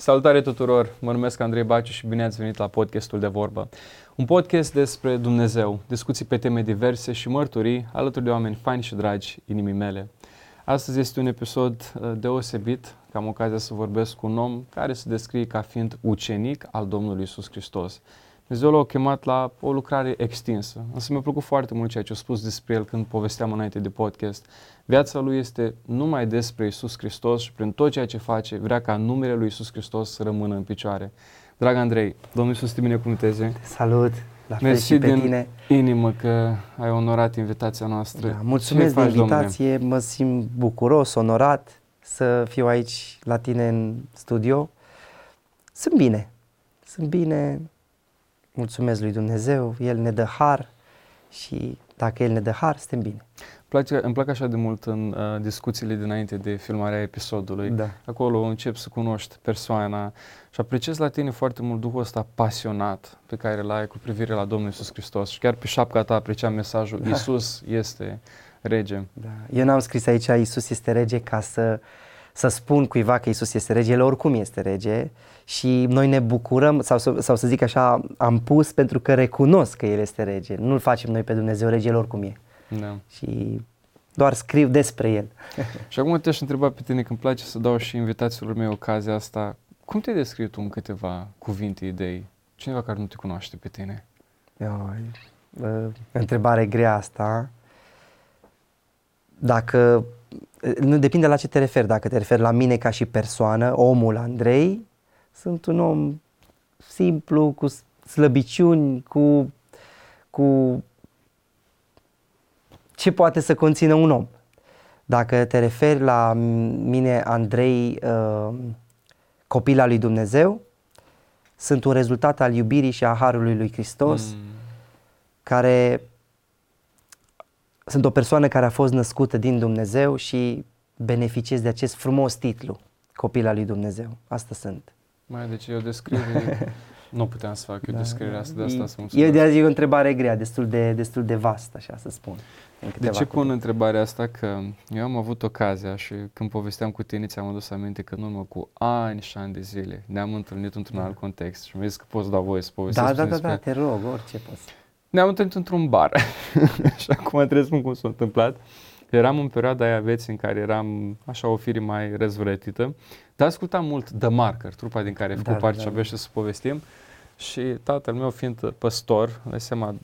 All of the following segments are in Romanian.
Salutare tuturor! Mă numesc Andrei Baciu și bine ați venit la podcastul de vorbă. Un podcast despre Dumnezeu, discuții pe teme diverse și mărturii alături de oameni faini și dragi inimii mele. Astăzi este un episod uh, deosebit, că am ocazia să vorbesc cu un om care se descrie ca fiind ucenic al Domnului Isus Hristos. Dumnezeu l-a chemat la o lucrare extinsă. Însă mi-a plăcut foarte mult ceea ce a spus despre el când povesteam înainte de podcast. Viața lui este numai despre Isus Hristos și prin tot ceea ce face vrea ca numele lui Isus Hristos să rămână în picioare. Drag Andrei, Domnul Iisus te binecuvânteze. Salut! La fel Mersi și pe din tine. inimă că ai onorat invitația noastră. Da, mulțumesc Ce de faci, domnule? invitație, mă simt bucuros, onorat să fiu aici la tine în studio. Sunt bine, sunt bine, mulțumesc lui Dumnezeu, El ne dă har și dacă El ne dă har, suntem bine. Place, îmi plac așa de mult în uh, discuțiile dinainte de filmarea episodului. Da. Acolo încep să cunoști persoana și apreciez la tine foarte mult duhul ăsta pasionat pe care îl ai cu privire la Domnul Isus Hristos. Și chiar pe șapca ta apreciam mesajul Isus este rege. Da. Eu n-am scris aici Isus este rege ca să, să spun cuiva că Isus este rege, El oricum este rege și noi ne bucurăm, sau, să- sau să zic așa, am pus pentru că recunosc că El este rege. Nu-L facem noi pe Dumnezeu rege, El oricum e. Da. Și doar scriu despre El. Și acum te-aș întreba pe tine, că îmi place să dau și invitațiilor mei ocazia asta, cum te descrii tu în câteva cuvinte, idei? Cineva care nu te cunoaște pe tine. Ioi, uh, întrebare grea asta. Dacă, uh, nu depinde la ce te referi, dacă te referi la mine ca și persoană, omul Andrei, sunt un om simplu, cu s- slăbiciuni, cu, cu ce poate să conțină un om. Dacă te referi la mine, Andrei, uh, copil al lui Dumnezeu, sunt un rezultat al iubirii și a harului lui Hristos, Mm. care sunt o persoană care a fost născută din Dumnezeu și beneficiez de acest frumos titlu, copil al lui Dumnezeu. Asta sunt. Mai deci e o descriere, nu puteam să fac eu Da. descriere asta, de asta să E mulțumesc. de azi e o întrebare grea, destul de, destul de vastă, așa să spun. în De câteva ce pun cuvinte. întrebarea asta? Că eu am avut ocazia și când povesteam cu tine ți-am adus aminte că în urmă cu ani și ani de zile ne-am întâlnit într-un alt context și mi-a zis că poți da voie să povestesc Da, da, puțin da, da, despre- te rog, orice poți. Ne-am întâlnit într-un bar și acum trebuie să spun cum s-a întâmplat. Eram în perioada aia vieții în care eram așa o fire mai răzvrătită, dar ascultam mult The Marker, trupa din care ai făcut Da, da, parte da, și da. abia și să povestim. Și tatăl meu fiind păstor, dai seama,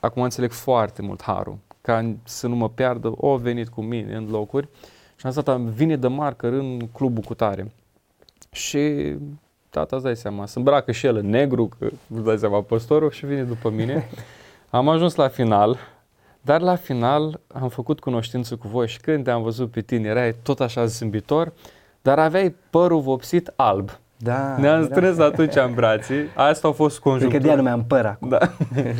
acum înțeleg foarte mult harul, ca să nu mă piardă, o venit cu mine în locuri și am zis, tata, vine The Marker în clubul cu tare. Și tata îți dai seama, se îmbracă și el în negru, că îți dai seama, păstorul și vine după mine. Am ajuns la final, dar la final am făcut cunoștință cu voi și când te-am văzut pe tine, erai tot așa zâmbitor, dar aveai părul vopsit alb. Da, Ne-am da. strâns atunci în brații, asta a fost Cred că de aia nu conjunctura. mai am păr acum. Da.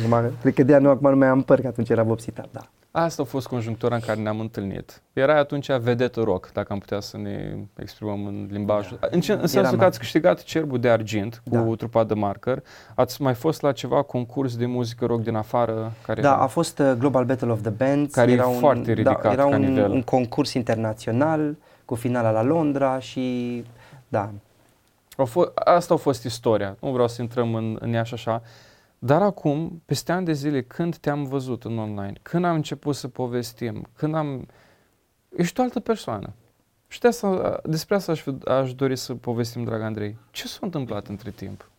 Numai- Cred că de aia nu, acum nu mai am păr, că atunci era vopsitat, da. Asta a fost conjunctura în care ne-am întâlnit. Erai atunci vedetă rock, dacă am putea să ne exprimăm în limbajul. În, ce, în sensul Eram- că ați câștigat cerbul de argint cu Da. trupa de marker, ați mai fost la ceva concurs de muzică rock din afară? Care Da, era? a fost uh, Global Battle of the Bands. Care e era un, foarte ridicat da, era ca un, nivel. un concurs internațional cu finala la Londra și da, Au f- asta a fost istoria. Nu vreau să intrăm în, în ea și așa. Dar acum, peste ani de zile, când te-am văzut în online, când am început să povestim, când am... Ești o altă persoană. Și de asta, despre asta aș, fi- aș dori să povestim, drag Andrei. Ce s-a întâmplat între timp?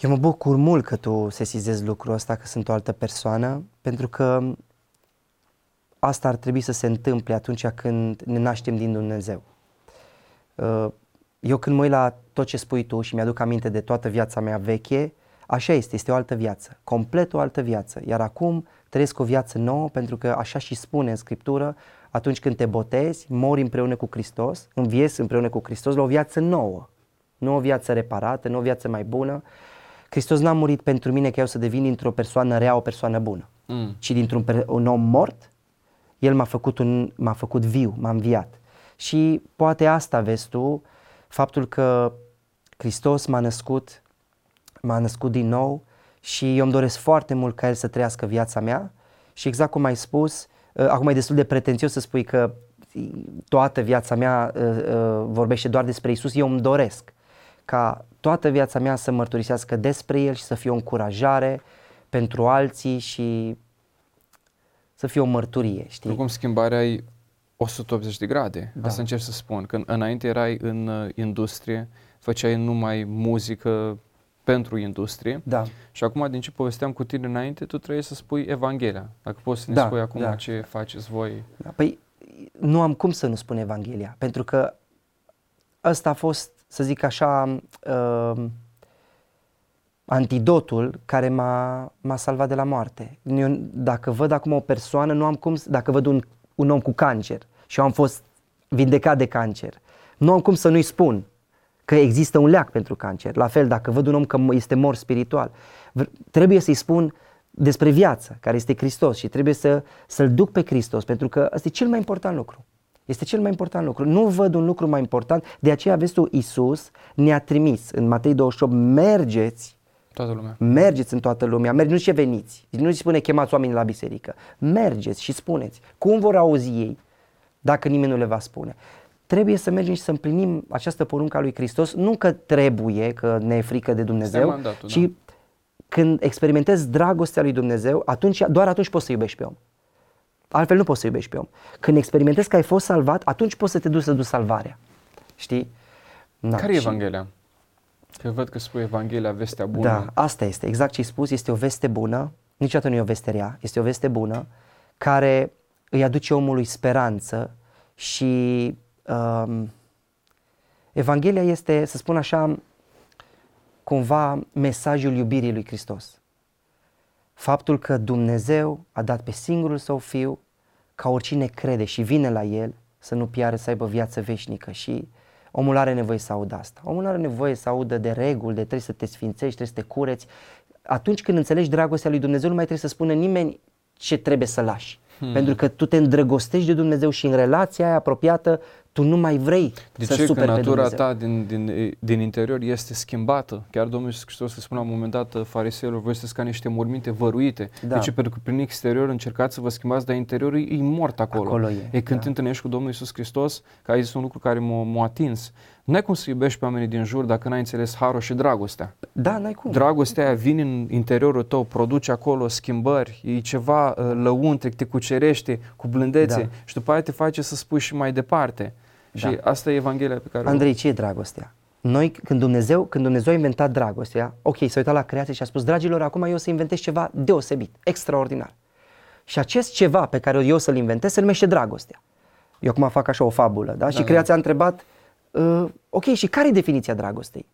Eu mă bucur mult că tu sesizezi lucrul ăsta, că sunt o altă persoană, pentru că asta ar trebui să se întâmple atunci când ne naștem din Dumnezeu. Uh, Eu când mă uit la tot ce spui tu și mi-aduc aminte de toată viața mea veche, așa este, este o altă viață, complet o altă viață. Iar acum trăiesc o viață nouă pentru că așa și spune în Scriptură, atunci când te botezi, mori împreună cu Hristos, înviezi împreună cu Hristos la o viață nouă. Nu o viață reparată, nu o viață mai bună. Hristos n-a murit pentru mine ca eu să devin dintr-o persoană rea o persoană bună, Mm. ci dintr-un per- un om mort, El m-a făcut, un, m-a făcut viu, m-a înviat. Și poate asta vezi tu, faptul că Hristos m-a născut, m-a născut din nou și eu îmi doresc foarte mult ca El să trăiască viața mea și exact cum ai spus, uh, acum e destul de pretențios să spui că toată viața mea uh, uh, vorbește doar despre Isus, eu îmi doresc. ca toată viața mea să mărturisească despre El și să fie o încurajare pentru alții și să fie o mărturie, știi? Cum schimbarea ai 180 de grade. Da. Asta încerc să spun. Când înainte erai în uh, industrie, făceai numai muzică pentru industrie Da. și acum din ce povesteam cu tine înainte, tu trebuie să spui Evanghelia. Dacă poți să ne Da, spui acum da. ce faceți voi. Da, Păi nu am cum să nu spun Evanghelia, pentru că ăsta a fost, să zic așa, uh, antidotul care m-a, m-a salvat de la moarte. Eu, dacă văd acum o persoană, nu am cum, să- dacă văd un, un om cu cancer și eu am fost vindecat de cancer, nu am cum să nu-i spun că există un leac pentru cancer. La fel, dacă văd un om că este mor spiritual, v- trebuie să-i spun despre viață, care este Hristos și trebuie să, să-L duc pe Hristos, pentru că ăsta e cel mai important lucru. Este cel mai important lucru. Nu văd un lucru mai important, de aceea vezi tu, Iisus ne-a trimis în Matei 28, mergeți Toată lumea. Mergeți în toată lumea, mergeți, nu ce veniți. Nu se spune chemați oamenii la biserică. Mergeți și spuneți. Cum vor auzi ei dacă nimeni nu le va spune? Trebuie să mergem și să împlinim această poruncă a lui Hristos, nu că trebuie, că ne e frică de Dumnezeu, Este mandatul, ci da. când experimentezi dragostea lui Dumnezeu, atunci, doar atunci poți să iubești pe om. Altfel nu poți să iubești pe om. Când experimentezi că ai fost salvat, atunci poți să te duci să duci salvarea. Știi? Da, Care e și- Evanghelia? Că văd că spui Evanghelia, vestea bună. Da, asta este, exact ce ai spus, este o veste bună, niciodată nu e o veste rea, este o veste bună care îi aduce omului speranță și um, Evanghelia este, să spun așa, cumva mesajul iubirii lui Hristos. Faptul că Dumnezeu a dat pe singurul său fiu ca oricine crede și vine la el să nu piară, să aibă viață veșnică și omul are nevoie să audă asta. Omul are nevoie să audă de reguli, de trebuie să te sfințești, trebuie să te cureți. Atunci când înțelegi dragostea lui Dumnezeu, nu mai trebuie să spună nimeni ce trebuie să lași. Hmm. Pentru că tu te îndrăgostești de Dumnezeu și în relația aia apropiată tu nu mai vrei De să ce? Că superi pe natura Dumnezeu. ta din, din, din interior este schimbată. Chiar Domnul Iisus Hristos îi spune la un moment dat fariseilor, voi sunteți ca niște morminte văruite. Da. De ce? Pentru că prin exterior încercați să vă schimbați, dar interiorul e, e mort acolo. Acolo e, e când da. te întâlnești cu Domnul Iisus Hristos, că ai zis un lucru care m-a, m-a atins. Nu ai cum să iubești pe oamenii din jur dacă n-ai înțeles harul și dragostea. Da, n-ai cum. Dragostea aia vine în interiorul tău, produce acolo schimbări, e ceva uh, lăuntric, te cucerește cu blândețe Da. și după aia te face să spui și mai departe. Și Da. asta e Evanghelia pe care o- Andrei, ce e dragostea? Noi, când Dumnezeu, când Dumnezeu a inventat dragostea, ok, s-a uitat la creație și a spus, dragilor, acum eu o să inventez ceva deosebit, extraordinar. Și acest ceva pe care eu să-l inventez se numește dragostea. Eu acum fac așa o fabulă, da? și da. creația a întrebat, uh, ok, și care e definiția dragostei?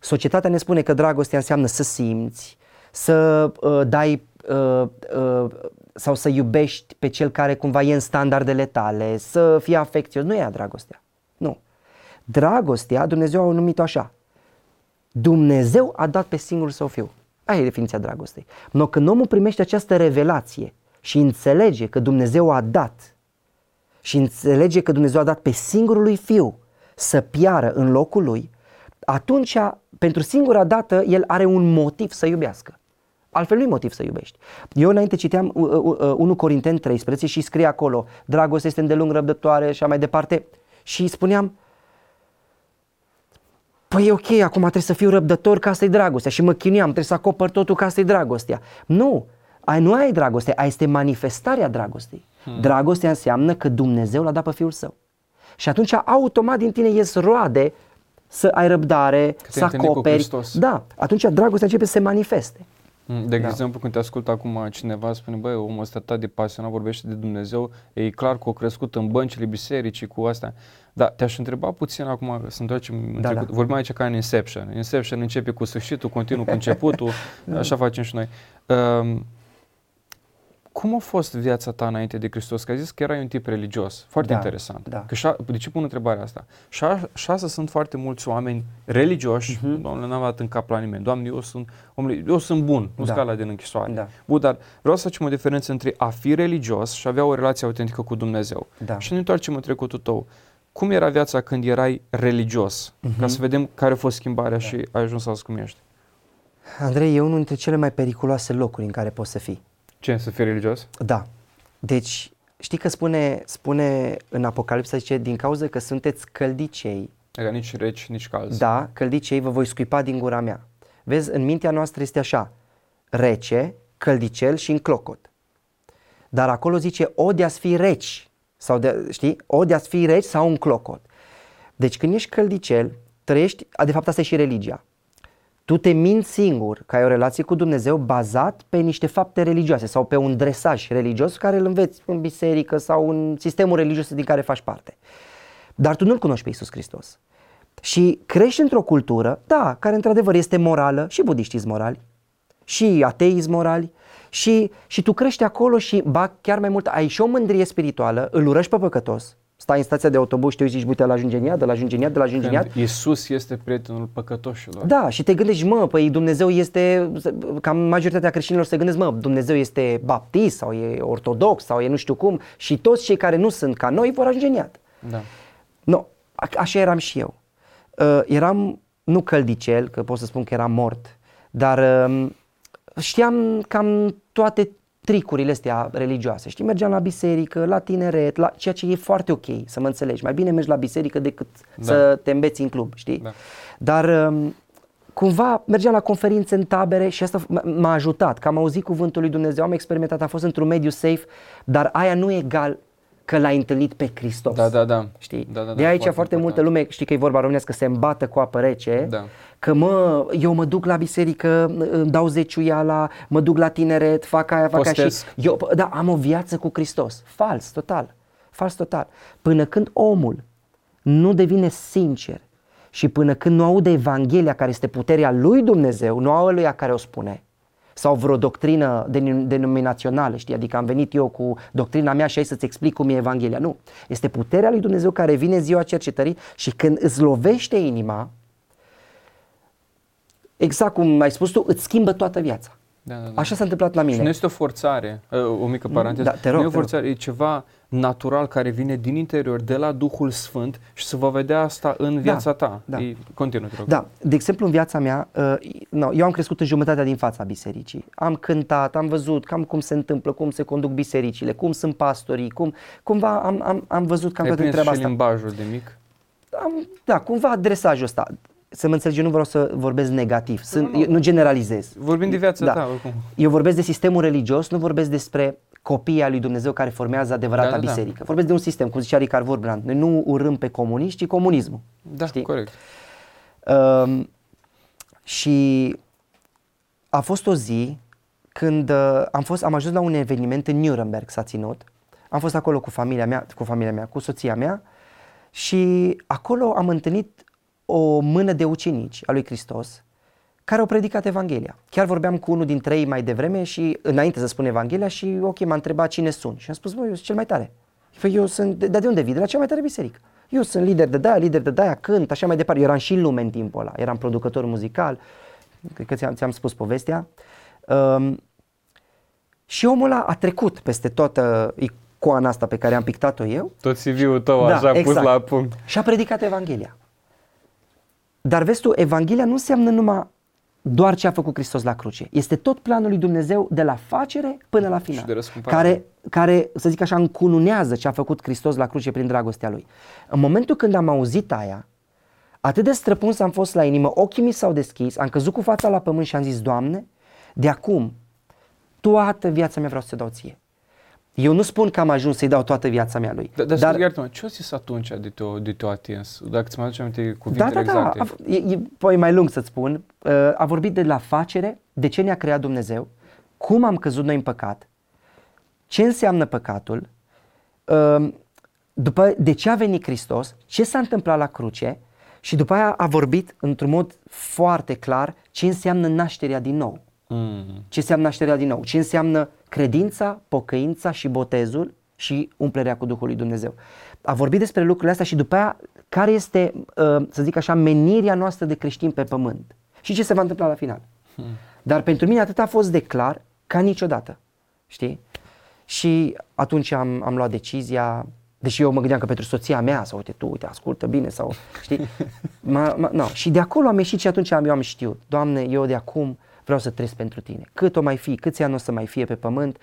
Societatea ne spune că dragostea înseamnă să simți, să uh, dai uh, uh, sau să iubești pe cel care cumva e în standardele tale, să fii afecțios. Nu e aia dragostea. Nu. Dragostea, Dumnezeu a numit-o așa. Dumnezeu a dat pe singurul său fiu. Aia e definiția dragostei. No, când omul primește această revelație și înțelege că Dumnezeu a dat și înțelege că Dumnezeu a dat pe singurul lui fiu să piară în locul lui, atunci, pentru singura dată, el are un motiv să iubească. Altfel nu-i motiv să iubești. Eu înainte citeam uh, uh, uh, 1 Corinteni 13 și scrie acolo, dragostea este îndelung răbdătoare și așa mai departe. Și spuneam, Păi e ok, acum trebuie să fiu răbdător ca asta-i dragostea și mă chinuiam, trebuie să acopăr totul ca asta-i dragostea. Nu, ai, nu ai dragoste, aia este manifestarea dragostei. Hmm. Dragostea înseamnă că Dumnezeu l-a dat pe Fiul Său. Și atunci automat din tine ies roade să ai răbdare, te-ai să întâlnit cu acoperi. Hristos. Da, atunci dragostea începe să se manifeste. Mm, De Da. exemplu, când te ascultă acum cineva, spune, băi, omul ăsta atât de pasionat, vorbește de Dumnezeu, e clar că a crescut în băncile bisericii cu astea. Dar te-aș întreba puțin acum, să întoarcem în Da, trecut. da. Vorbim aici ca în Inception. Inception începe cu sfârșitul, continuă cu începutul, Da. așa facem și noi. Um, cum a fost viața ta înainte de Hristos? Că ai zis că erai un tip religios. Foarte Da, interesant. da. Că șa, de ce pun întrebarea asta? Și așa sunt foarte mulți oameni religioși, Mhm. uh-huh. Doamne, n-am dat în cap la nimeni. Doamne, eu sunt, omule, eu sunt bun, nu Da. scala din închisoare. Da. Bun, dar vreau să facem o diferență între a fi religios și a avea o relație autentică cu Dumnezeu. Da. Și ne întoarcem în trecutul tău. Cum era viața când erai religios? Mhm. Ca să vedem care a fost schimbarea și ai ajuns să cum ești. Andrei, e unul dintre cele mai periculoase locuri în care poți să fii. Ce, să fii religios? Da. Deci, știi că spune, spune în Apocalipsa, zice, din cauza că sunteți căldicei Adică nici reci, nici calzi. Da, căldicei vă voi scuipa din gura mea. Vezi, în mintea noastră este așa, rece, căldicel și în clocot. Dar acolo zice, o de a fi reci, sau de, știi, o de a fi reci sau un clocot. Deci când ești căldicel, trăiești, de fapt asta e și religia. Tu te minți singur că ai o relație cu Dumnezeu bazat pe niște fapte religioase sau pe un dresaj religios care îl înveți în biserică sau în sistemul religios din care faci parte. Dar tu nu-L cunoști pe Iisus Hristos. Și crești într-o cultură, da, care într-adevăr este morală, și budiștii morali, și atei morali, și, și tu crești acolo și, ba, chiar mai mult, ai și o mândrie spirituală, îl urăști pe păcătos, stai în stația de autobuz și te uiți și uite, la ajunge în iad, la ajunge în iad, la ajunge în iad. Iisus este prietenul păcătoșilor. Da, și te gândești, mă, păi Dumnezeu este, cam majoritatea creștinilor se gândesc, mă, Dumnezeu este baptist sau e ortodox sau e nu știu cum și toți cei care nu sunt ca noi vor ajunge în iad. Da. No, a- așa eram și eu. Uh, eram, nu căldicel, că pot să spun că eram mort, dar uh, știam cam toate tricurile astea religioase. Știi, mergeam la biserică, la tineret, la ceea ce e foarte ok, să mă înțelegi. Mai bine mergi la biserică decât Da. să te îmbeți în club, știi? Da. Dar um, cumva mergeam la conferințe în tabere și asta m- m-a ajutat, că am auzit cuvântul lui Dumnezeu, am experimentat, am fost într-un mediu safe, dar aia nu e egal că l-ai întâlnit pe Hristos. Da, da, da. Știi? Da, da, da, de aici foarte, foarte multă important. lume, știi că e vorba românească, se îmbată cu apă rece, Da. că mă, eu mă duc la biserică, îmi dau zeciuiala, mă duc la tineret, fac aia, fac aia și Postesc. eu, da, am o viață cu Hristos. Fals, total. Fals total. Până când omul nu devine sincer și până când nu aude Evanghelia care este puterea lui Dumnezeu, nu a lui care o spune, sau vreo doctrină denim- denominațională, știi? Adică am venit eu cu doctrina mea și ai să-ți explic cum e Evanghelia. Nu. Este puterea lui Dumnezeu care vine în ziua cercetării și când îți lovește inima, exact cum ai spus tu, îți schimbă toată viața. Da, da, da. Așa s-a întâmplat la Și nu mine. este o forțare, uh, o mică paranteză, da, te rog, nu e o te rog. forțare, e ceva natural care vine din interior, de la Duhul Sfânt și să vă vedea asta în viața ta. da. E, continuă, te rog. Da, de exemplu în viața mea, uh, no, eu am crescut în jumătatea din fața bisericii. Am cântat, am văzut cam cum se întâmplă, cum se conduc bisericile, cum sunt pastorii, cum, cumva am, am, am văzut cam Ai toată prins treaba și asta. limbajul de mic? Am, da, cumva adresajul ăsta. Să mă înțelegi, eu nu vreau să vorbesc negativ, sunt, eu nu generalizez. Vorbim de viața Da. ta, oricum. Eu vorbesc de sistemul religios, nu vorbesc despre copiii al lui Dumnezeu care formează adevărata Da, da, da. biserică. Vorbesc de un sistem, cum zicea Ricard Vorbrand. Noi nu urâm pe comuniști, ci comunismul. Da, Știi? corect. Um, și a fost o zi când uh, am, fost, am ajuns la un eveniment în Nuremberg, s-a ținut. Am fost acolo cu familia mea, cu familia mea, cu soția mea și acolo am întâlnit o mână de ucenici a lui Hristos care au predicat Evanghelia. Chiar vorbeam cu unul dintre ei mai devreme și înainte să spun Evanghelia și ok, m-a întrebat cine sunt și am spus, băi, eu sunt cel mai tare. Păi eu sunt, dar de unde vii? De la cea mai tare biserică. Eu sunt lider de daia, lider de daia, cânt, așa mai departe. Eu eram și în lume în timpul ăla, eram producător muzical, cred că ți-am, ți-am spus povestea. Um, și omul ăla a trecut peste toată icoana asta pe care am pictat-o eu Tot CV-ul tău Da, așa pus exact. la punct. și a predicat Evanghelia. Dar vezi tu, Evanghelia nu înseamnă numai doar ce a făcut Hristos la cruce. Este tot planul lui Dumnezeu de la facere până la final. Și de răscumpărare. care, care, să zic așa, încununează ce a făcut Hristos la cruce prin dragostea Lui. În momentul când am auzit aia, atât de străpuns am fost la inimă, ochii mi s-au deschis, am căzut cu fața la pământ și am zis, Doamne, de acum, toată viața mea vreau să te dau ție. Eu nu spun că am ajuns să-i dau toată viața mea lui. Da, dar, dar iartă-mă, ce-o zis atunci de te-o, de te-o atins? Dacă ți-mi aduce aminte Da, cuvintele da, da. exacte. A, f- e, e, păi mai lung să-ți spun. Uh, a vorbit de la facere, de ce ne-a creat Dumnezeu, cum am căzut noi în păcat, ce înseamnă păcatul, uh, după de ce a venit Hristos, ce s-a întâmplat la cruce și după aia a vorbit într-un mod foarte clar ce înseamnă nașterea din nou. Mm. Ce înseamnă nașterea din nou? Ce înseamnă credința, pocăința și botezul și umplerea cu Duhul lui Dumnezeu? A vorbit despre lucrurile astea și după aia care este, uh, să zic așa, menirea noastră de creștin pe pământ și ce se va întâmpla la final. Dar pentru mine atât a fost de clar ca niciodată, știi? Și atunci am, am luat decizia, deși eu mă gândeam că pentru soția mea, sau uite tu, uite, ascultă bine, sau știi? Ma, ma, no. Și de acolo am ieșit și atunci am, eu am știut, Doamne, eu de acum vreau să trăiesc pentru Tine. Cât o mai fi, câți ani o să mai fie pe pământ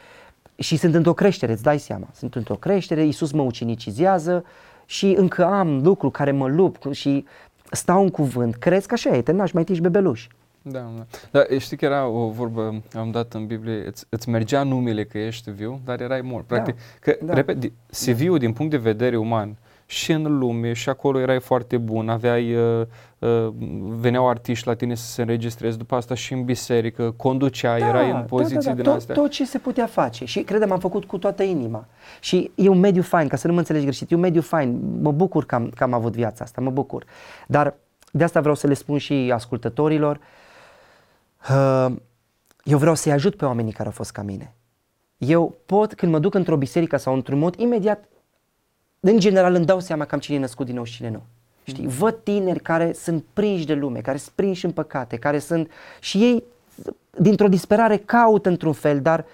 și sunt într-o creștere, îți dai seama, sunt într-o creștere, Iisus mă ucinicizează și încă am lucru care mă lupt și stau în cuvânt, crezi că așa e, te naști, mai tiși bebeluși. Da, da. Dar știi că era o vorbă, am dat în Biblie, îți, îți mergea numele că ești viu, dar erai mort. Practic, da. că, da. repet, CV-ul din punct de vedere uman, și în lume și acolo erai foarte bun, aveai, uh, uh, veneau artiști la tine să se înregistrezi, după asta și în biserică, conduceai, da, erai în poziții da, da, da. din tot, astea. Tot ce se putea face și credem am făcut cu toată inima. Și e un mediu fain, ca să nu mă înțelegi greșit, e un mediu fain, mă bucur că am, că am avut viața asta, mă bucur. Dar de asta vreau să le spun și ascultătorilor, uh, eu vreau să-i ajut pe oamenii care au fost ca mine. Eu pot, când mă duc într-o biserică sau într-un mod, imediat în general îmi dau seama cam cine e născut din nou și cine nu. Știi? Mm. Văd tineri care sunt prinși de lume, care sunt prinși în păcate, care sunt și ei dintr-o disperare caută într-un fel, dar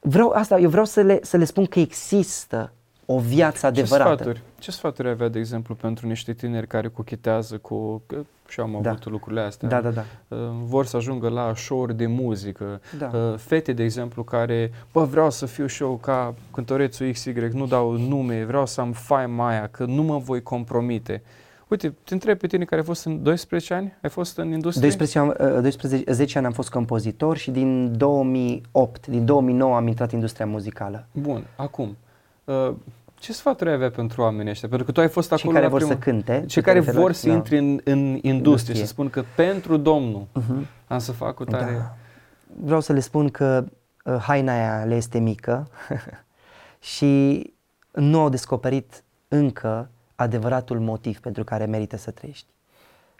vreau asta, eu vreau să le, să le spun că există o viață adevărată. Ce sfaturi, ce sfaturi avea, de exemplu, pentru niște tineri care cochetează cu, că și am da. avut lucrurile astea, da, da, da. Uh, vor să ajungă la show de muzică, da. Uh, fete, de exemplu, care, bă, vreau să fiu și eu ca cântărețul XY, nu dau nume, vreau să am faima aia, că nu mă voi compromite. Uite, te întreb pe tine care ai fost în 12 ani, ai fost în industrie? 12 ani, 12, 10 ani am fost compozitor și din 2008, din 2009 am intrat în industria muzicală. Bun, acum, uh, ce sfaturi ai avea pentru oamenii ăștia? Pentru că tu ai fost acolo Cei care la vor prima... să cânte. Cei care vor să da. intre în, în industrie, industrie și să spun că pentru Domnul uh-huh. am să fac o tare... Da. Vreau să le spun că uh, haina aia le este mică și nu au descoperit încă adevăratul motiv pentru care merită să trăiești.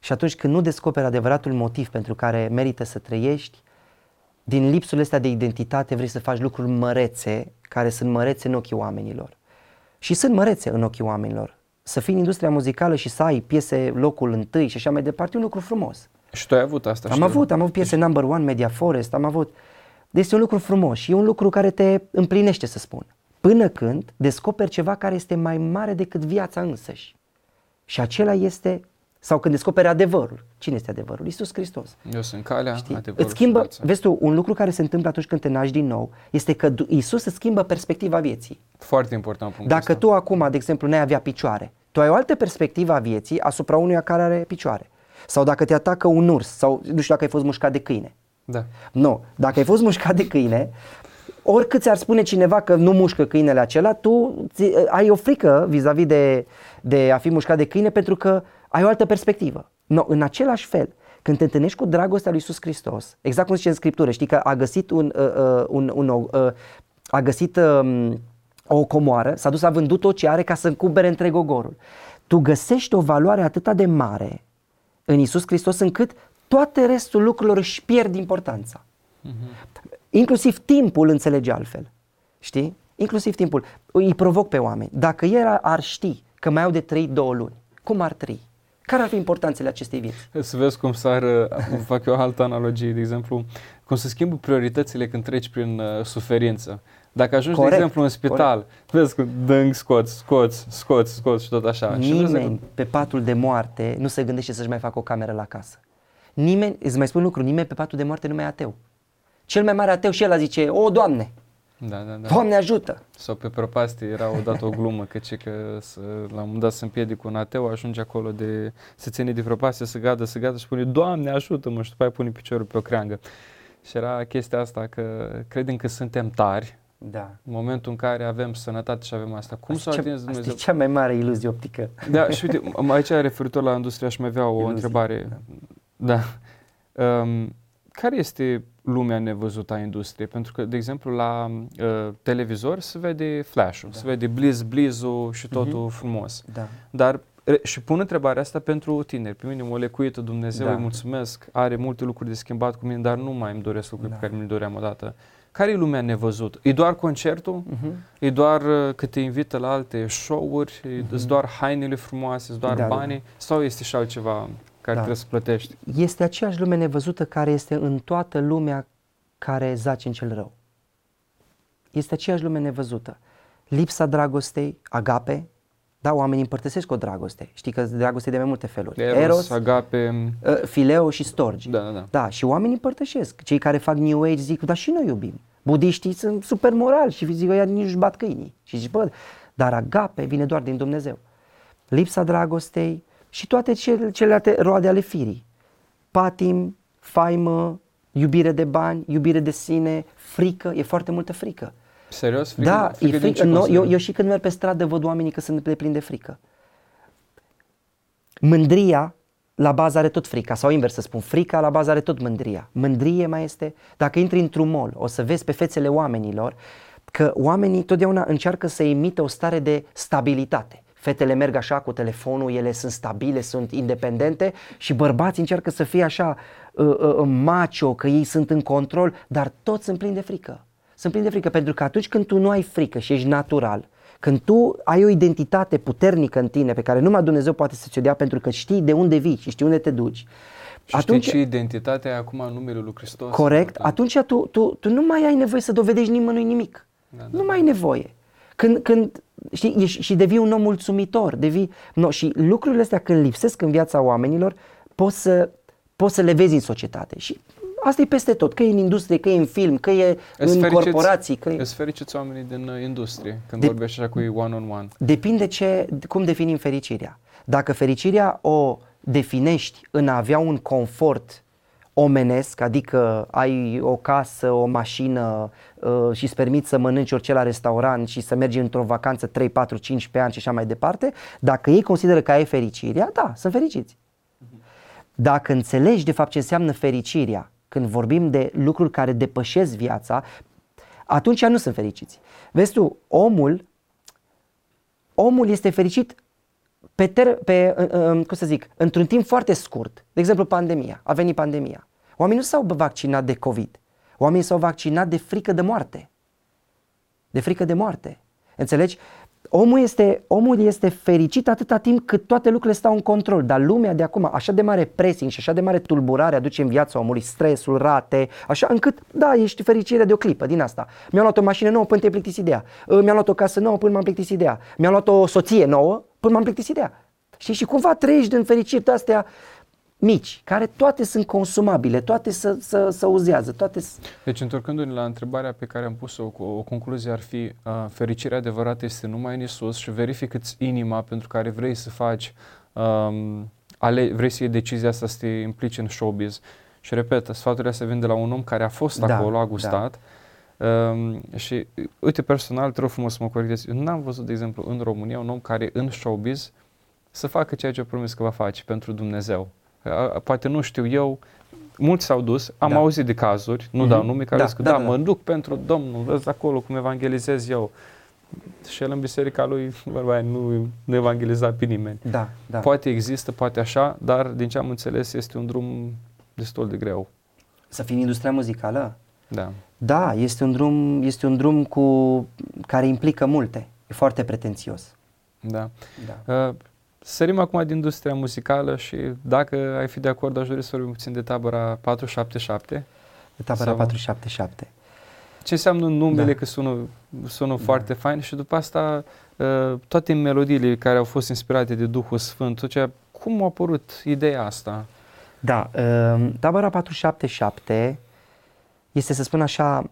Și atunci când nu descoperi adevăratul motiv pentru care merită să trăiești, din lipsurile astea de identitate vrei să faci lucruri mărețe, care sunt mărețe în ochii oamenilor și sunt mărețe în ochii oamenilor. Să fii în industria muzicală și să ai piese locul întâi și așa mai departe, e un lucru frumos. Și tu ai avut asta? Am avut, am avut piese number one, Media Forest, am avut... Deci este un lucru frumos și e un lucru care te împlinește, să spun. Până când descoperi ceva care este mai mare decât viața însăși. Și acela este sau când descoperi adevărul. Cine este adevărul? Iisus Hristos. Eu sunt calea, Știi? adevărul îți schimbă, și vezi tu, un lucru care se întâmplă atunci când te naști din nou este că Iisus îți schimbă perspectiva vieții. Foarte important punctul Dacă ăsta. tu acum, de exemplu, n-ai avea picioare, tu ai o altă perspectivă a vieții asupra unuia care are picioare. Sau dacă te atacă un urs, sau nu știu dacă ai fost mușcat de câine. Da. Nu, dacă ai fost mușcat de câine, oricât ți-ar spune cineva că nu mușcă câinele acela, tu ai o frică vis-a-vis de, de a fi mușcat de câine pentru că ai o altă perspectivă. No, în același fel, când te întâlnești cu dragostea lui Iisus Hristos, exact cum zice în Scriptură, știi că a găsit un, uh, uh un, un uh, a găsit uh, o comoară, s-a dus, a vândut tot ce are ca să încubere întreg ogorul. Tu găsești o valoare atât de mare în Iisus Hristos încât toate restul lucrurilor își pierd importanța. Uh-huh. Inclusiv timpul înțelege altfel. Știi? Inclusiv timpul. Îi provoc pe oameni. Dacă el ar ști că mai au de trăit două luni, cum ar trăi? Care ar fi importanțele acestei vieți? Să vezi cum s-ar, uh, fac eu o altă analogie, de exemplu, cum se schimbă prioritățile când treci prin uh, suferință. Dacă ajungi, corect, de exemplu, în spital, corect. vezi că dâng, scoți, scoți, scoți, scoți și tot așa. Nimeni și pe patul de moarte nu se gândește să-și mai facă o cameră la casă. Nimeni, îți mai spun lucru, nimeni pe patul de moarte nu mai e ateu. Cel mai mare ateu și el zice, o, Doamne, da, da, da. Doamne ajută! Sau pe prăpastie era odată o glumă că ce că să, la un moment dat să împiedic un ateu, ajunge acolo de, să ține de prăpastie, să gadă, să gadă și spune Doamne ajută-mă și după aia pune piciorul pe o creangă. Și era chestia asta că credem că suntem tari, da. În momentul în care avem sănătate și avem asta. Cum să o atins Dumnezeu? Asta e cea mai mare iluzie optică. Da, și uite, aici referitor la industria aș mai avea o iluzie, întrebare. Da. da. Um, care este lumea nevăzută a industriei? Pentru că, de exemplu, la uh, televizor se vede flash-ul, da. se vede bliz blizul și totul uh-huh. frumos. Da. Dar re, și pun întrebarea asta pentru tineri. Pe mine mă lecuită Dumnezeu, da. îi mulțumesc, are multe lucruri de schimbat cu mine, dar nu mai îmi doresc lucruri da. pe care mi-le doream odată. Care e lumea nevăzută? E doar concertul? Uh-huh. E doar uh, că te invită la alte show-uri? Uh-huh. E doar hainele frumoase? E doar da, da. banii? Da. Sau este și altceva? Care da. trebuie să plătești. Este aceeași lume nevăzută care este în toată lumea care zace în cel rău. Este aceeași lume nevăzută. Lipsa dragostei, agape, da, oamenii împărtășesc o dragoste. Știi că dragoste de mai multe feluri. Eros, Eros agape, uh, fileo și storgi. Da, da, da. Da, și oamenii împărtășesc. Cei care fac New Age zic, da, și noi iubim. Budiștii sunt super morali și zic, ăia nici bat câinii. Și zic, bă, dar agape vine doar din Dumnezeu. Lipsa dragostei și toate celelalte roade ale firii. Patim, faimă, iubire de bani, iubire de sine, frică, e foarte multă frică. Serios? Frică, da, frică e frică. No, eu, eu și când merg pe stradă văd oamenii că sunt plini de frică. Mândria la bază are tot frica, sau invers să spun, frica la bază are tot mândria. Mândrie mai este, dacă intri într-un mall, o să vezi pe fețele oamenilor că oamenii totdeauna încearcă să imită o stare de stabilitate. Fetele merg așa cu telefonul, ele sunt stabile, sunt independente și bărbații încearcă să fie așa uh, uh, uh macho, că ei sunt în control, dar toți sunt plini de frică. Sunt plini de frică pentru că atunci când tu nu ai frică și ești natural, când tu ai o identitate puternică în tine pe care numai Dumnezeu poate să ți-o dea pentru că știi de unde vii și știi unde te duci. Și atunci, știi ce identitatea e acum în numele lui Hristos. Corect. Atunci tu, tu, tu nu mai ai nevoie să dovedești nimănui nimic. Da, da. Nu mai ai nevoie. Când, când știi, ești, și devii un om mulțumitor, devii, no, și lucrurile astea când lipsesc în viața oamenilor, poți să, poți să le vezi în societate. Și Asta e peste tot, că e în industrie, că e în film, că e în corporații. Că e... Îți fericiți oamenii din uh, industrie când de... vorbești așa cu ei one-on-one? Depinde ce, cum definim fericirea. Dacă fericirea o definești în a avea un confort omenesc, adică ai o casă, o mașină uh, și îți permiți să mănânci orice la restaurant și să mergi într-o vacanță 3, 4, 5 pe an și așa mai departe, dacă ei consideră că ai fericirea, da, sunt fericiți. Mhm. Dacă înțelegi de fapt ce înseamnă fericirea când vorbim de lucruri care depășesc viața, atunci nu sunt fericiți. Vezi tu, omul, omul este fericit pe, ter, pe cum să zic, într-un timp foarte scurt. De exemplu, pandemia. A venit pandemia. Oamenii nu s-au vaccinat de COVID. Oamenii s-au vaccinat de frică de moarte. De frică de moarte. Înțelegi? Omul este, omul este fericit atâta timp cât toate lucrurile stau în control, dar lumea de acum, așa de mare pressing și așa de mare tulburare aduce în viața omului, stresul, rate, așa încât, da, ești fericire de o clipă din asta. Mi-am luat o mașină nouă până te plictisit de ea. Mi-am luat o casă nouă până m-am plictisit de ea. Mi-am luat o soție nouă până m-am plictisit de ea. Știi? Și cumva trăiești din fericiri astea mici, care toate sunt consumabile, toate să, să, să uzează, toate... Deci, întorcându-ne la întrebarea pe care am pus-o, o, o concluzie ar fi, uh, fericirea adevărată este numai în Isus și verifică-ți inima pentru care vrei să faci, um, ale, vrei să iei decizia asta să te implici în showbiz. Și repet, sfaturile astea vin de la un om care a fost da, acolo, a da. gustat. Da. Um, și, uite, personal, te rog frumos să mă corectez, eu n-am văzut, de exemplu, în România un om care în showbiz să facă ceea ce a promis că va face pentru Dumnezeu poate nu știu eu, mulți s-au dus, am da. auzit de cazuri, nu mm-hmm. dau nume, care da, zic, da, da, da, mă duc pentru Domnul, vezi acolo cum evangelizez eu. Și el în biserica lui, bărbai, nu, nu evangeliza pe nimeni. Da, da. Poate există, poate așa, dar din ce am înțeles este un drum destul de greu. Să fii în industria muzicală? Da. Da, este un drum, este un drum cu, care implică multe. E foarte pretențios. Da. da. Uh, Sărim acum din industria muzicală și dacă ai fi de acord, aș dori să vorbim puțin de tabăra 477. De tabăra sau... 477. Ce înseamnă numele, da. că sună, sună da. foarte fain și după asta uh, toate melodiile care au fost inspirate de Duhul Sfânt, tot ceea, cum a apărut ideea asta? Da, uh, tabăra 477 este, să spun așa,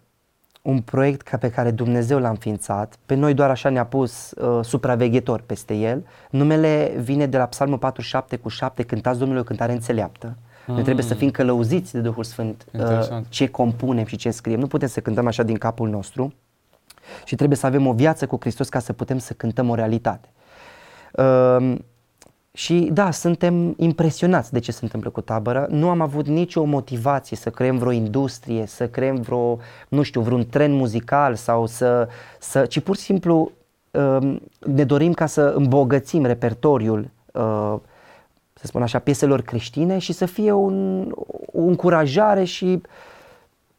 un proiect ca pe care Dumnezeu l-a înființat, pe noi doar așa ne-a pus uh, supraveghetor peste el. Numele vine de la Psalmul 47 cu 7, cântați Domnului o cântare înțeleaptă. Mm. Noi trebuie să fim călăuziți de Duhul Sfânt uh, ce compunem și ce scriem. Nu putem să cântăm așa din capul nostru și trebuie să avem o viață cu Hristos ca să putem să cântăm o realitate. Uh, și da, suntem impresionați de ce se întâmplă cu tabăra. Nu am avut nicio motivație să creăm vreo industrie, să creăm vreo, nu știu, vreun tren muzical sau să, să ci pur și simplu uh, ne dorim ca să îmbogățim repertoriul, uh, să spun așa, pieselor creștine și să fie un, o încurajare și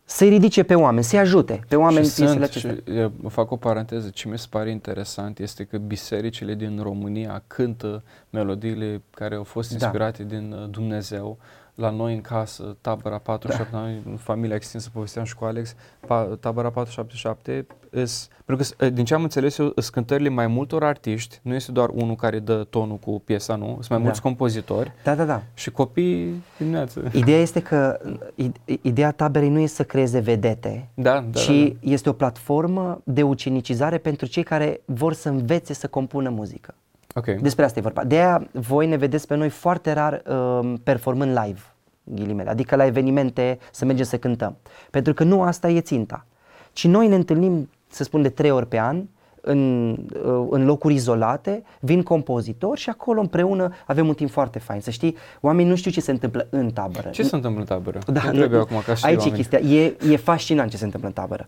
să-i ridice pe oameni, să-i ajute pe oameni și sunt, acestea. Și, eu fac o paranteză, ce mi se pare interesant este că bisericile din România cântă melodiile care au fost da. inspirate da. din uh, Dumnezeu. La noi în casă, tabăra 47, da. noi, în familia extinsă, povesteam și cu Alex, pa, tabăra 477, îs, pentru că, din ce am înțeles eu, sunt cântările mai multor artiști, nu este doar unul care dă tonul cu piesa, nu, sunt mai da. mulți compozitori. Da, da, da. Și copii dimineață. Ideea este că, ideea taberei nu este să creeze vedete, da, da, ci da, da. este o platformă de ucenicizare pentru cei care vor să învețe să compună muzică. Okay. Despre asta e vorba. De aia voi ne vedeți pe noi foarte rar uh, performând live, ghilimele, adică la evenimente să mergem să cântăm. Pentru că nu asta e ținta. Ci noi ne întâlnim, să spun, de trei ori pe an, în, uh, în locuri izolate, vin compozitori și acolo împreună avem un timp foarte fain. Să știi, oamenii nu știu ce se întâmplă în tabără. Ce se întâmplă în tabără? Da, nu, acum, ca aici e chestia. E, e fascinant ce se întâmplă în tabără.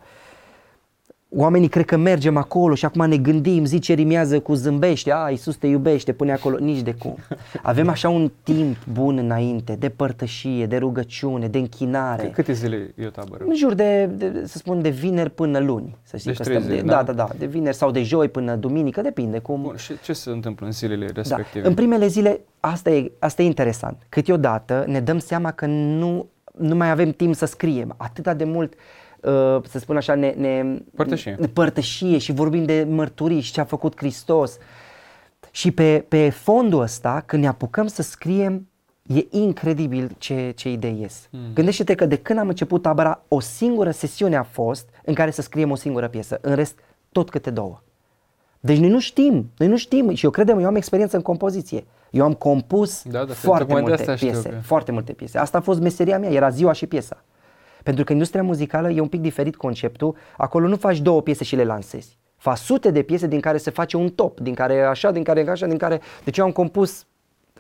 Oamenii cred că mergem acolo și acum ne gândim, zice rimează cu zâmbește, a, Iisus te iubește, pune acolo, nici de cum. Avem așa un timp bun înainte, de părtășie, de rugăciune, de închinare. Câte zile e o tabără? În jur de, de, să spun, de vineri până luni. Să știi deci că zile, de, da? da, da, da, de vineri sau de joi până duminică, depinde cum. Bun, și ce se întâmplă în zilele da. respective? Da. În primele zile, asta e, asta e interesant. Câteodată ne dăm seama că nu, nu mai avem timp să scriem atâta de mult Uh, să spun așa, ne, ne părtășie. părtășie și vorbim de mărturii și ce a făcut Hristos. Și pe, pe fondul ăsta, când ne apucăm să scriem, e incredibil ce, ce idei ies. Hmm. Gândește-te că de când am început tabăra, o singură sesiune a fost în care să scriem o singură piesă, în rest tot câte două. Deci noi nu știm, noi nu știm și eu credem, eu am experiență în compoziție. Eu am compus da, da, foarte multe piese, că... foarte multe piese. Asta a fost meseria mea, era ziua și piesa. Pentru că industria muzicală e un pic diferit conceptul, acolo nu faci două piese și le lansezi. Faci sute de piese din care se face un top, din care așa, din care așa, din care... Deci eu am compus,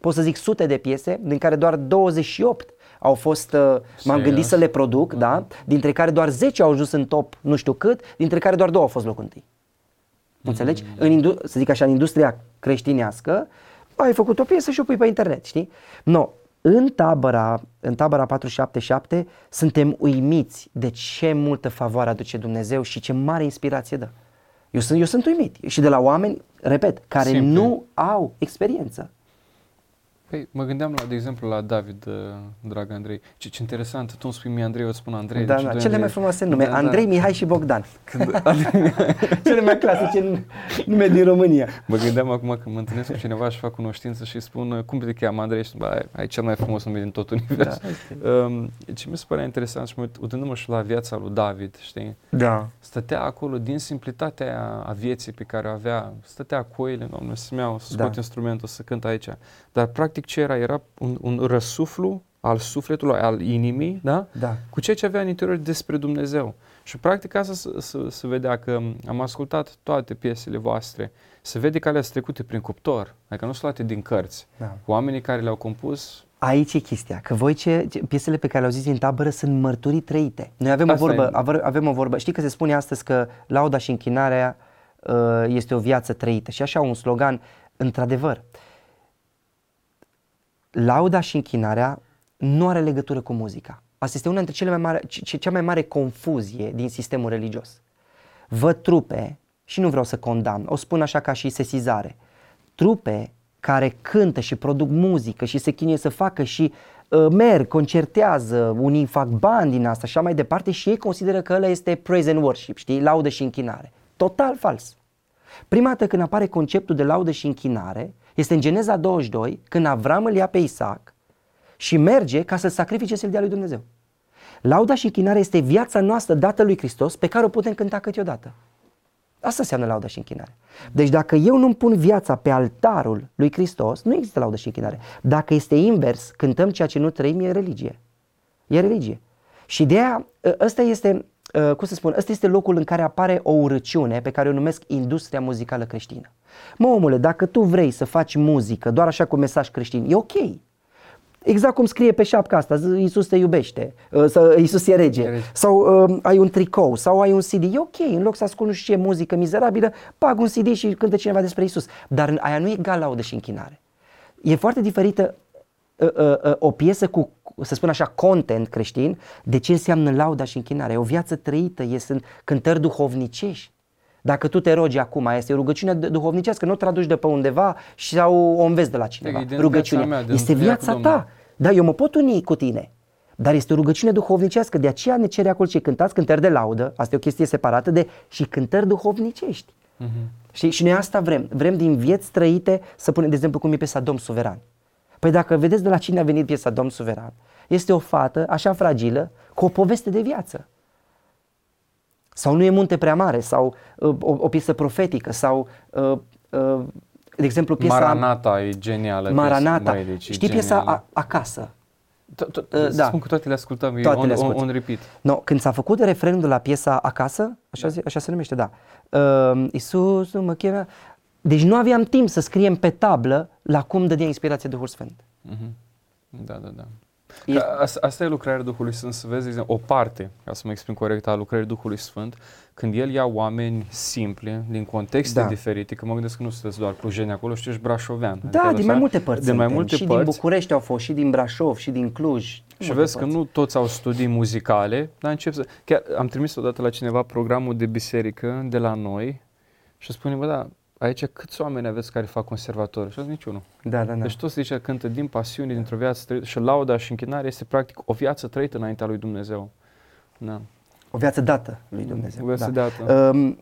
pot să zic, sute de piese, din care doar 28 au fost, uh, m-am gândit să le produc, uh-huh. da? Dintre care doar 10 au ajuns în top nu știu cât, dintre care doar două au fost locul întâi. Uh-huh. Înțelegi? În, să zic așa, în industria creștinească, ai făcut o piesă și o pui pe internet, știi? No, în tabăra, în tabăra 477 suntem uimiți de ce multă favoare aduce Dumnezeu și ce mare inspirație dă. Eu sunt, eu sunt uimit și de la oameni, repet, care Simple. nu au experiență. Păi, mă gândeam, la, de exemplu, la David, uh, drag Andrei. Ce, ce interesant, tu îmi spui mie Andrei, eu îți spun Andrei. Da, deci da, cele Andrei. mai frumoase nume, da, Andrei, da. Mihai și Bogdan. Când, cele mai clasice nume din România. Mă gândeam acum când mă întâlnesc cu cineva și fac cunoștință și spun, cum te cheamă Andrei? Și bă, ai cel mai frumos nume din tot universul. Da, um, ce mi se părea interesant și uitându-mă și la viața lui David, știi? Da. Stătea acolo din simplitatea a vieții pe care o avea, stătea cu oile, doamne, să să scot da. instrumentul, să cânt aici. Dar practic ce era? Era un, un răsuflu al sufletului, al inimii, da? Da. Cu ceea ce avea în interior despre Dumnezeu. Și practic asta se, se, se vedea că am ascultat toate piesele voastre, se vede că alea sunt trecute prin cuptor, adică nu sunt luate din cărți. Da. Oamenii care le-au compus Aici e chestia, că voi ce, ce piesele pe care le-au zis în tabără sunt mărturii trăite. Noi avem Asta o vorbă, e. avem o vorbă, știi că se spune astăzi că lauda și închinarea uh, este o viață trăită și așa un slogan, într-adevăr, uh, lauda și închinarea nu are legătură cu muzica. Asta este una dintre cele mai mare, cea mai mare confuzie din sistemul religios. Văd trupe, și nu vreau să condamn, o spun așa ca și sesizare, trupe care cântă și produc muzică și se chinuie să facă și uh, merg, concertează, unii fac bani din asta și așa mai departe și ei consideră că ăla este praise and worship, știi, laudă și închinare. Total fals. Prima dată când apare conceptul de laudă și închinare, este în Geneza 22, când Avram îl ia pe Isaac și merge ca să sacrifice selia lui Dumnezeu. Lauda și închinarea este viața noastră dată lui Hristos pe care o putem cânta câteodată. Asta înseamnă lauda și închinare. Deci dacă eu nu pun viața pe altarul lui Hristos, nu există laudă și închinare. Dacă este invers, cântăm ceea ce nu trăim, e religie. E religie. Și de aia, ă, ăsta este, ă, cum să spun, ăsta este locul în care apare o urăciune pe care o numesc industria muzicală creștină. Mă omule, dacă tu vrei să faci muzică doar așa cu mesaj creștin, e ok. Exact cum scrie pe șapca asta, Iisus te iubește, uh, Iisus e rege, sau uh, ai un tricou, sau ai un CD, e ok, în loc să ascult nu știu ce muzică mizerabilă, pag un CD și cântă cineva despre Iisus. Dar aia nu e egal laudă și închinare. E foarte diferită uh, uh, uh, o piesă cu, să spun așa, content creștin, de ce înseamnă lauda și închinare. E o viață trăită, e, sunt cântări duhovnicești. Dacă tu te rogi acum, este o rugăciune duhovnicească, nu o traduci de pe undeva sau o înveți de la cineva. E Rugăciunea mea, este viața ta. Da, eu mă pot uni cu tine, dar este o rugăciune duhovnicească, de aceea ne cere acolo ce cântați cântări de laudă, asta e o chestie separată de și cântări duhovnicești. Uh-huh. Și, și noi asta vrem, vrem din vieți trăite să punem, de exemplu, cum e piesa Domn Suveran. Păi dacă vedeți de la cine a venit piesa Domn Suveran, este o fată așa fragilă cu o poveste de viață. Sau nu e munte prea mare, sau uh, o, o piesă profetică, sau uh, uh, de exemplu piesa... Maranata e genială. Maranata. Piesa, deci Știi piesa a, Acasă? Uh, da. Spun că toate le ascultăm, toate on, le on, on repeat. No, când s-a făcut referendul la piesa Acasă, așa, da. așa se numește, da, uh, Iisus mă chemă, deci nu aveam timp să scriem pe tablă la cum dădea inspirație Duhul Sfânt. Uh-huh. Da, da, da. E... Asta, asta e lucrarea Duhului Sfânt, să vezi exemplu, o parte, ca să mă exprim corect, a lucrării Duhului Sfânt, când El ia oameni simpli, din contexte da. diferite, că mă gândesc că nu sunteți doar clujeni acolo, știu, ești brașovean. Da, adică din mai multe părți din mai multe Și părți. din București au fost, și din Brașov, și din Cluj. Și vezi părți. că nu toți au studii muzicale, dar încep să... Chiar am trimis odată la cineva programul de biserică de la noi și spune, bă, da, aici câți oameni aveți care fac conservator? Și niciunul. Da, da, da. Deci toți zice cântă din pasiune, dintr-o viață trăită și lauda și închinarea este practic o viață trăită înaintea lui Dumnezeu. Da. O viață dată lui Dumnezeu. O viață da. dată. Um,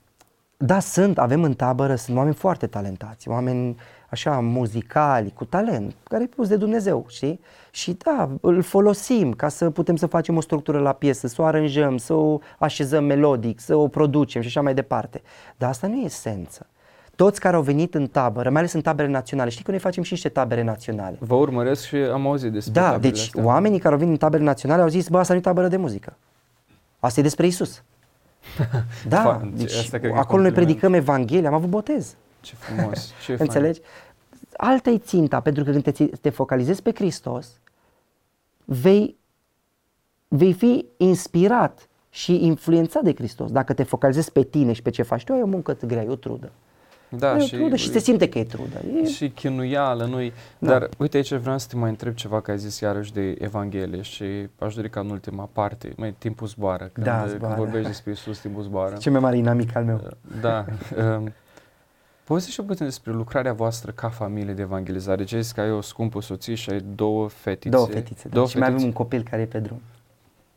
da, sunt, avem în tabără, sunt oameni foarte talentați, oameni așa muzicali, cu talent, care e pus de Dumnezeu, știi? Și da, îl folosim ca să putem să facem o structură la piesă, să o aranjăm, să o așezăm melodic, să o producem și așa mai departe. Dar asta nu e esență toți care au venit în tabără, mai ales în tabere naționale, știi că noi facem și niște tabere naționale. Vă urmăresc și am auzit despre Da, deci astea. oamenii care au venit în tabere naționale au zis, bă, asta nu e tabără de muzică. Asta e despre Isus. da, deci acolo noi predicăm Evanghelia, am avut botez. Ce frumos, ce Înțelegi? Alta e ținta, pentru că când te, te focalizezi pe Hristos, vei, vei fi inspirat și influențat de Hristos. Dacă te focalizezi pe tine și pe ce faci tu, ai o muncă grea, e o trudă. Da, e și, trudă și se simte că e trudă. E... Și chinuială, nu da. Dar uite aici vreau să te mai întreb ceva, că ai zis iarăși de Evanghelie și aș dori ca în ultima parte, mai timpul zboară, când, da, zboară. când vorbești despre Iisus, timpul zboară. Ce mai mare inamic al meu. Uh, da. um, Povestește și puțin despre lucrarea voastră ca familie de evangelizare. Ce că ai o scumpă soție și ai două fetițe. Două fetițe, da. două și fetițe. mai avem un copil care e pe drum.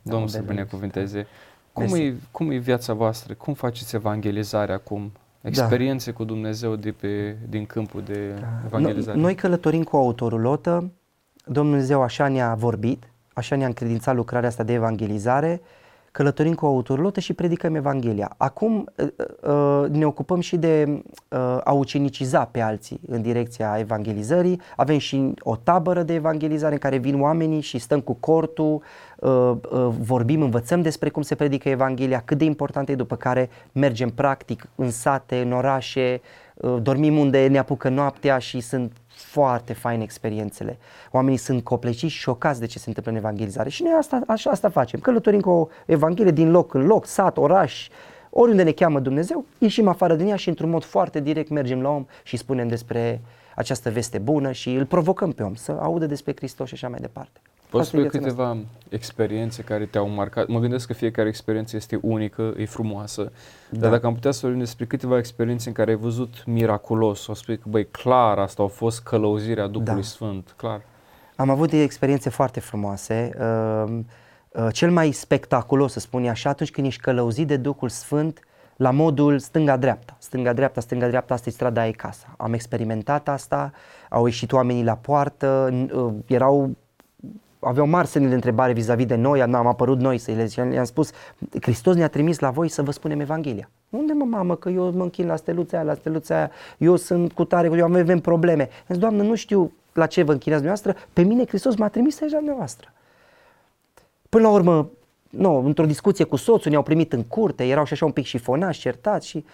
Domnul să binecuvinteze. Cum e, cum e viața voastră? Cum faceți evangelizarea acum? Experiențe da. cu Dumnezeu de pe, din câmpul de da. evangelizare. Noi călătorim cu autorulotă, Dumnezeu așa ne-a vorbit, așa ne-a încredințat lucrarea asta de evangelizare, călătorim cu autorulotă și predicăm Evanghelia. Acum ă, ă, ne ocupăm și de ă, a uceniciza pe alții în direcția evangelizării. Avem și o tabără de evangelizare în care vin oamenii și stăm cu cortul, Uh, uh, vorbim, învățăm despre cum se predică Evanghelia, cât de important e, după care mergem practic în sate, în orașe, uh, dormim unde ne apucă noaptea și sunt foarte faine experiențele. Oamenii sunt copleșiți și șocați de ce se întâmplă în evangelizare și noi asta, așa asta facem. Călătorim cu o evanghelie din loc în loc, sat, oraș, oriunde ne cheamă Dumnezeu, ieșim afară din ea și într-un mod foarte direct mergem la om și spunem despre această veste bună și îl provocăm pe om să audă despre Hristos și așa mai departe. Poți spune câteva asta. experiențe care te-au marcat? Mă gândesc că fiecare experiență este unică, e frumoasă, da. dar dacă am putea să vorbim despre câteva experiențe în care ai văzut miraculos, o spui că, băi, clar, asta a fost călăuzirea Duhului da. Sfânt, clar. Am avut experiențe foarte frumoase. Uh, uh, cel mai spectaculos, să spun așa, atunci când ești călăuzit de Duhul Sfânt la modul stânga-dreapta. Stânga-dreapta, stânga-dreapta, asta e strada, e casa. Am experimentat asta, au ieșit oamenii la poartă, uh, erau aveau mari semne de întrebare vis-a-vis de noi, am, am apărut noi să le i-am spus, Hristos ne-a trimis la voi să vă spunem Evanghelia. Unde mă, mamă, că eu mă închin la steluța aia, la steluța aia, eu sunt cu tare, eu avem probleme. Am zis, Doamnă, nu știu la ce vă închinați dumneavoastră, pe mine Hristos m-a trimis aici la dumneavoastră. Până la urmă, nu, într-o discuție cu soțul, ne-au primit în curte, erau și așa un pic șifonați, certați și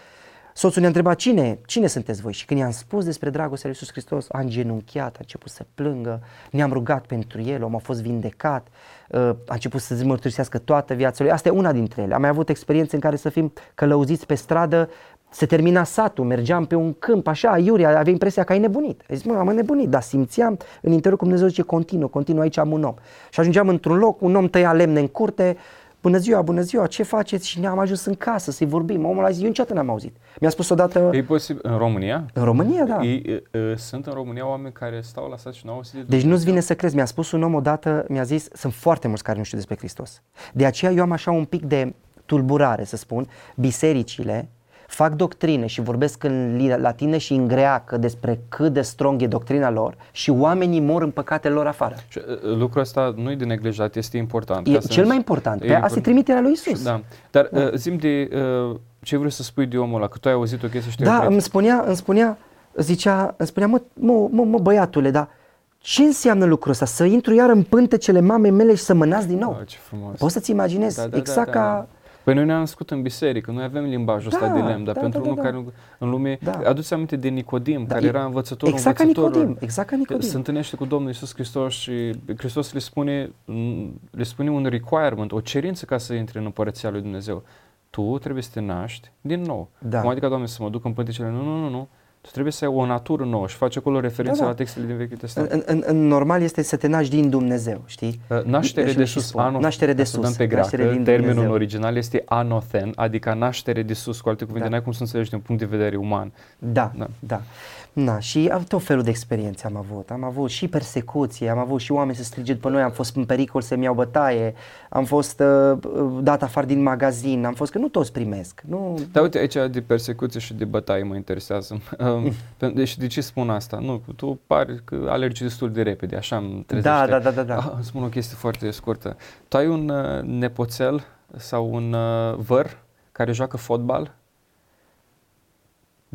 Soțul ne-a întrebat cine, cine sunteți voi și când i-am spus despre dragostea lui Iisus Hristos, a îngenunchiat, a început să plângă, ne-am rugat pentru el, om a fost vindecat, uh, a început să mărturisească toată viața lui. Asta e una dintre ele. Am mai avut experiențe în care să fim călăuziți pe stradă, se termina satul, mergeam pe un câmp așa, iuria, avea impresia că ai nebunit. Ai zis, mă, am nebunit, dar simțeam în interior cum Dumnezeu zice, continuă, continuă, aici am un om. Și ajungeam într-un loc, un om tăia lemne în curte, bună ziua, bună ziua, ce faceți? Și ne-am ajuns în casă să-i vorbim. Omul a zis, eu niciodată n-am auzit. Mi-a spus odată, E posibil, în România? în România, da. E, e, e, sunt în România oameni care stau la sat și nu au auzit de Deci Dumnezeu? nu-ți vine să crezi, mi-a spus un om odată, mi-a zis, sunt foarte mulți care nu știu despre Hristos. De aceea eu am așa un pic de tulburare, să spun, bisericile fac doctrine și vorbesc în li- latină și în greacă despre cât de strong e doctrina lor și oamenii mor în păcatele lor afară. Și, e, lucrul ăsta nu e de neglijat, este important. E Ca să cel ne- mai important, e pe asta e important. trimiterea lui Isus. Da. Dar da. zim de uh, ce vrei să spui de omul ăla, că tu ai auzit o chestie și te-ai Da, oprit. îmi spunea, îmi spunea, zicea, îmi spunea, mă, mă, mă, mă băiatule, dar ce înseamnă lucrul ăsta? Să intru iar în pântecele mamei mele și să mă nasc din nou? Oh, ce frumos. Poți să-ți imaginezi? Da, da, exact da, da, ca... da. Păi noi ne-am născut în biserică, noi avem limbajul ăsta Da, de lemn, dar da, pentru da, unul da, care nu, în lume, Da. aduți aminte de Nicodim, Da, care e- era învățătorul exact ca învățătorilor. Nicodim, exact ca Nicodim. Se întâlnește cu Domnul Iisus Hristos și Hristos le spune, le spune un requirement, o cerință ca să intri în împărăția lui Dumnezeu. Tu trebuie să te naști din nou. Da. Cum adică, Doamne, să mă duc în pântecele? Nu, nu, nu, nu. Tu trebuie să ai o natură nouă și face acolo referință Da, da. la textele din Vechiul În, Testament. în, în, în normal este să te naști din Dumnezeu, știi? Uh, Naștere Și de și sus, spun, ano, naștere de ca să dăm sus, pe greacă, naștere din termenul Dumnezeu. original este anothen, adică naștere de sus, cu alte cuvinte, Da. n-ai cum să înțelegi din punct de vedere uman. Da, Da. da. Da. Na, și am tot felul de experiențe am avut. Am avut și persecuție, am avut și oameni să strige după noi, am fost în pericol să-mi iau bătaie, am fost uh, uh, dat afară din magazin, am fost că nu toți primesc. Nu, Dar uite, aici de persecuție și de bătaie mă interesează. Um, pe- Deci de ce spun asta? Nu, tu pari că alergi destul de repede, așa îmi trezește. Da, da, da, da, da. Ah, îmi spun o chestie foarte scurtă. Tu ai un uh, nepoțel sau un uh, văr care joacă fotbal?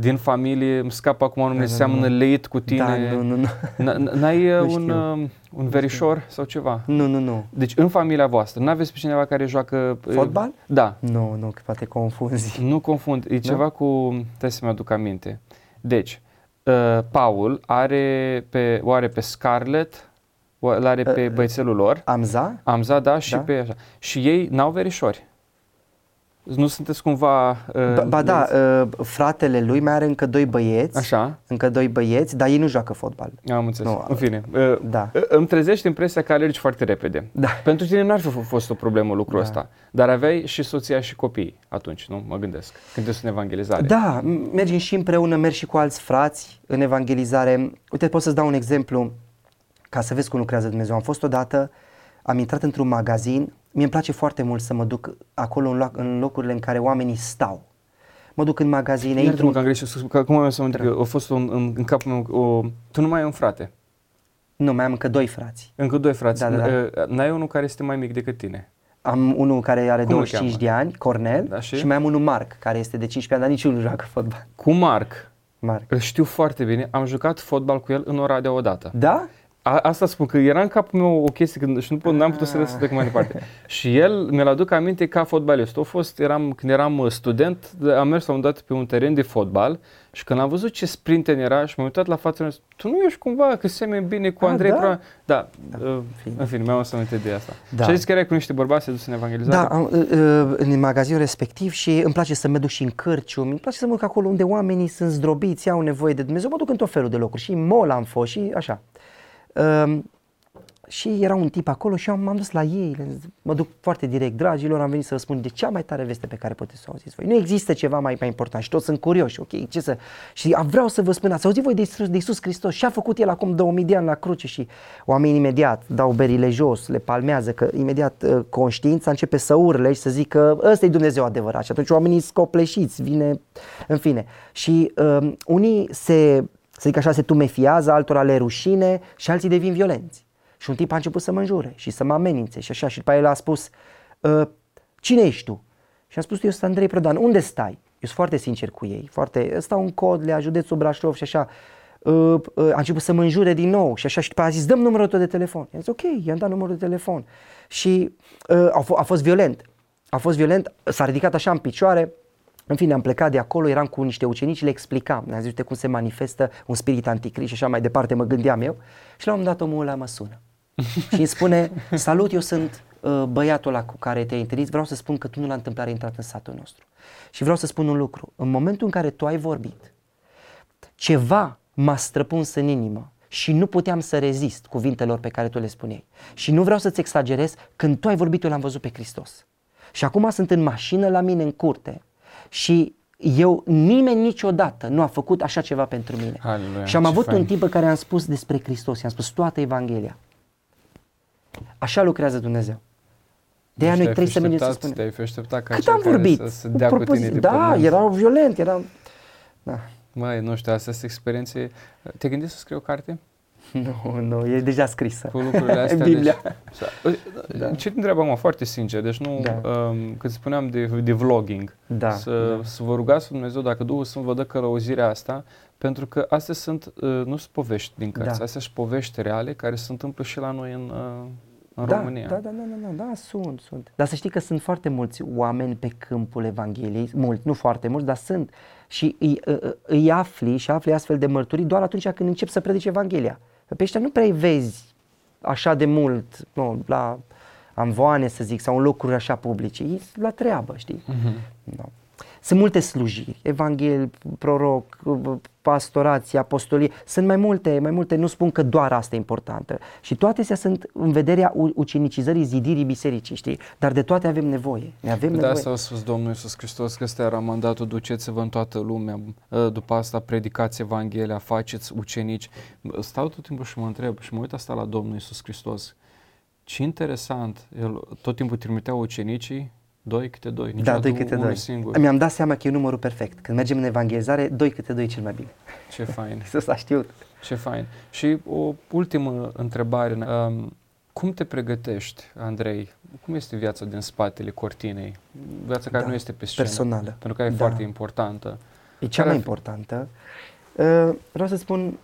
Din familie, îmi scapă acum nume, Da, da, seamănă nu. leit cu tine. Da, nu, nu, nu. N- N-ai uh, Nu un, știu. uh, un verișor sau ceva? Nu, nu, nu. Deci în familia voastră, n-aveți pe cineva care joacă... uh, Fotbal? Da. Nu, nu, că poate confunzi. Nu confund, e Da? ceva cu... Trebuie să-mi aduc aminte. Deci, uh, Paul are pe, o are pe Scarlett, o îl are pe Uh, băiețelul lor, Amza? Amza, da, și da. pe așa. Și ei n-au verișori. Nu sunteți cumva... Uh, Ba, ba da, le- uh, fratele lui mai are încă doi băieți, Așa, încă doi băieți, dar ei nu joacă fotbal. am înțeles. Nu, în fine, uh, Da. uh, îmi trezești impresia că alergi foarte repede. Da. Pentru tine n-ar fi f- fost o problemă lucrul Da. ăsta, dar aveai și soția și copii atunci, nu? Mă gândesc, când te în evangelizare. Da, m- mergem și împreună, merg și cu alți frați în evangelizare. Uite, pot să-ți dau un exemplu ca să vezi cum lucrează Dumnezeu. Am fost odată, am intrat într-un magazin, mie îmi place foarte mult să mă duc acolo în, loc, în locurile în care oamenii stau. Mă duc în magazine, Iartă-mă intru... că am greșit, sus- că acum mi-am să că a fost un, în, în capul meu, o, tu nu mai ai un frate, Nu, mai am încă doi frați. încă doi frați, Da, da, da. N- n-ai unul care este mai mic decât tine. Am unul care are Cum îl 25 de ani, Cornel, Da, și? și? mai am unul Marc, care este de 15 ani, dar niciunul nu joacă fotbal. Cu Marc, Marc. îl știu foarte bine, am jucat fotbal cu el în Oradea odată. Da? A, asta spun că era în capul meu o chestie când, și nu pot, n-am putut să lăs să trec mai departe. și el mi-l aduc aminte ca fotbalist. A fost, eram, când eram uh, student, am mers la un dat pe un teren de fotbal și când am văzut ce sprinten era și m-am uitat la fața lui, tu nu ești cumva că semeni bine cu Ah, Andrei da? Pra... Da, uh, fine. în fine, mi-am să aminte de asta. Da. Și ai zis că erai cu niște bărbați, se dus în evangelizare? Da, am, uh, uh, în magazinul respectiv și îmi place să mă duc și în cârciumi, îmi place să mă duc acolo unde oamenii sunt zdrobiți, au nevoie de Dumnezeu, mă duc în tot felul de locuri și în mall am fost și așa. Um, și era un tip acolo și eu m-am dus la ei, le zic, mă duc foarte direct, dragilor, am venit să vă spun de cea mai tare veste pe care puteți să o auziți voi. Nu există ceva mai, mai important și toți sunt curioși, ok? Ce să... Și a, vreau să vă spun, ați auzit voi de Iisus, de Iisus Hristos? Și a făcut El acum 2000 de ani la cruce și oamenii imediat dau berile jos, le palmează, că imediat uh, conștiința începe să urle și să zică ăsta e Dumnezeu adevărat. Și atunci oamenii scopleșiți, vine, în fine. Și uh, unii se, să zic așa, se tumefiază, altora le rușine și alții devin violenți. Și un tip a început să mă înjure și să mă amenințe și așa. Și după el a spus, "Ă, cine ești tu? Și am spus, eu sunt Andrei Prodan, unde stai? Eu sunt foarte sincer cu ei, foarte, stau în Codlea, județul Brașov și așa. Uh, uh, a început să mă înjure din nou și așa și după aia a zis, dăm numărul tău de telefon. I-am zis, ok, i-am dat numărul de telefon. Și uh, a, f- a fost violent. A fost violent, s-a ridicat așa în picioare, în fine, am plecat de acolo, eram cu niște ucenici, le explicam, ne-a zis, uite cum se manifestă un spirit anticrist și așa mai departe, mă gândeam eu. Și la un moment dat omul ăla mă sună și îmi spune, salut, eu sunt uh, băiatul ăla cu care te-ai întâlnit, vreau să spun că tu nu la întâmplare ai intrat în satul nostru. Și vreau să spun un lucru, în momentul în care tu ai vorbit, ceva m-a străpuns în inimă și nu puteam să rezist cuvintelor pe care tu le spuneai. Și nu vreau să-ți exagerez, când tu ai vorbit, eu l-am văzut pe Hristos. Și acum sunt în mașină la mine în curte și eu, nimeni niciodată nu a făcut așa ceva pentru mine. Aleluia, și am ce avut fain. un timp în care am spus despre Hristos, i-am spus toată Evanghelia. Așa lucrează Dumnezeu. De aia Deci noi te-ai trebuie fi să mergem să așteptat- spunem. Te-ai fi așteptat ca Cât cel am care vorbit? să se dea cu propozi- tine de Da, pământ. erau violent, erau... Da. Măi, nu știu, astea sunt experiențe. Te gândești să scrii o carte? Nu, nu, e deja scrisă. Cu lucrurile astea? Biblia. Deci, da. Ce te întreb acum, foarte sincer, deci nu, Da. da. um, când spuneam de, de vlogging, Da, să, da. să vă rugați pe Dumnezeu dacă Duhul Sfânt vă dă călăuzirea asta, pentru că astea sunt, uh, nu sunt povești din cărți, Da. astea sunt povești reale care se întâmplă și la noi în, uh, în da, România. Da, da, da, da, da, da, sunt, sunt. Dar să știi că sunt foarte mulți oameni pe câmpul Evangheliei, mulți, nu foarte mulți, dar sunt. Și îi, îi, îi afli și afli astfel de mărturii doar atunci când începi să predici Evanghelia. Pe ăștia nu prea îi vezi așa de mult, nu, la amvoane să zic, sau în locuri așa publice. Ei sunt la treabă, știi? Mhm. Da. Sunt multe slujiri, evanghel, proroc, pastorație, apostolie, sunt mai multe, mai multe, nu spun că doar asta e importantă. Și toate astea sunt în vederea u- ucenicizării, zidirii bisericii, știi? Dar de toate avem nevoie, ne avem De nevoie. asta a spus Domnul Iisus Hristos că ăsta era mandatul, duceți-vă în toată lumea, uh, după asta predicați Evanghelia, faceți ucenici. Stau tot timpul și mă întreb și mă uit asta la Domnul Iisus Hristos. Ce interesant, el tot timpul trimitea ucenicii, doi câte doi, da, niciodată doi câte unul doi. singur. Mi-am dat seama că e numărul perfect. Când mergem în evangelizare, doi câte doi e cel mai bine. Ce fain, Iisus a știut. ce fain. Și o ultimă întrebare, um, cum te pregătești, Andrei? Cum este viața din spatele cortinei? Viața care Da, nu este pe scenă. personală. Pentru că e Da. foarte importantă. E cea Care mai ar fi? importantă. Uh, Vreau să spun,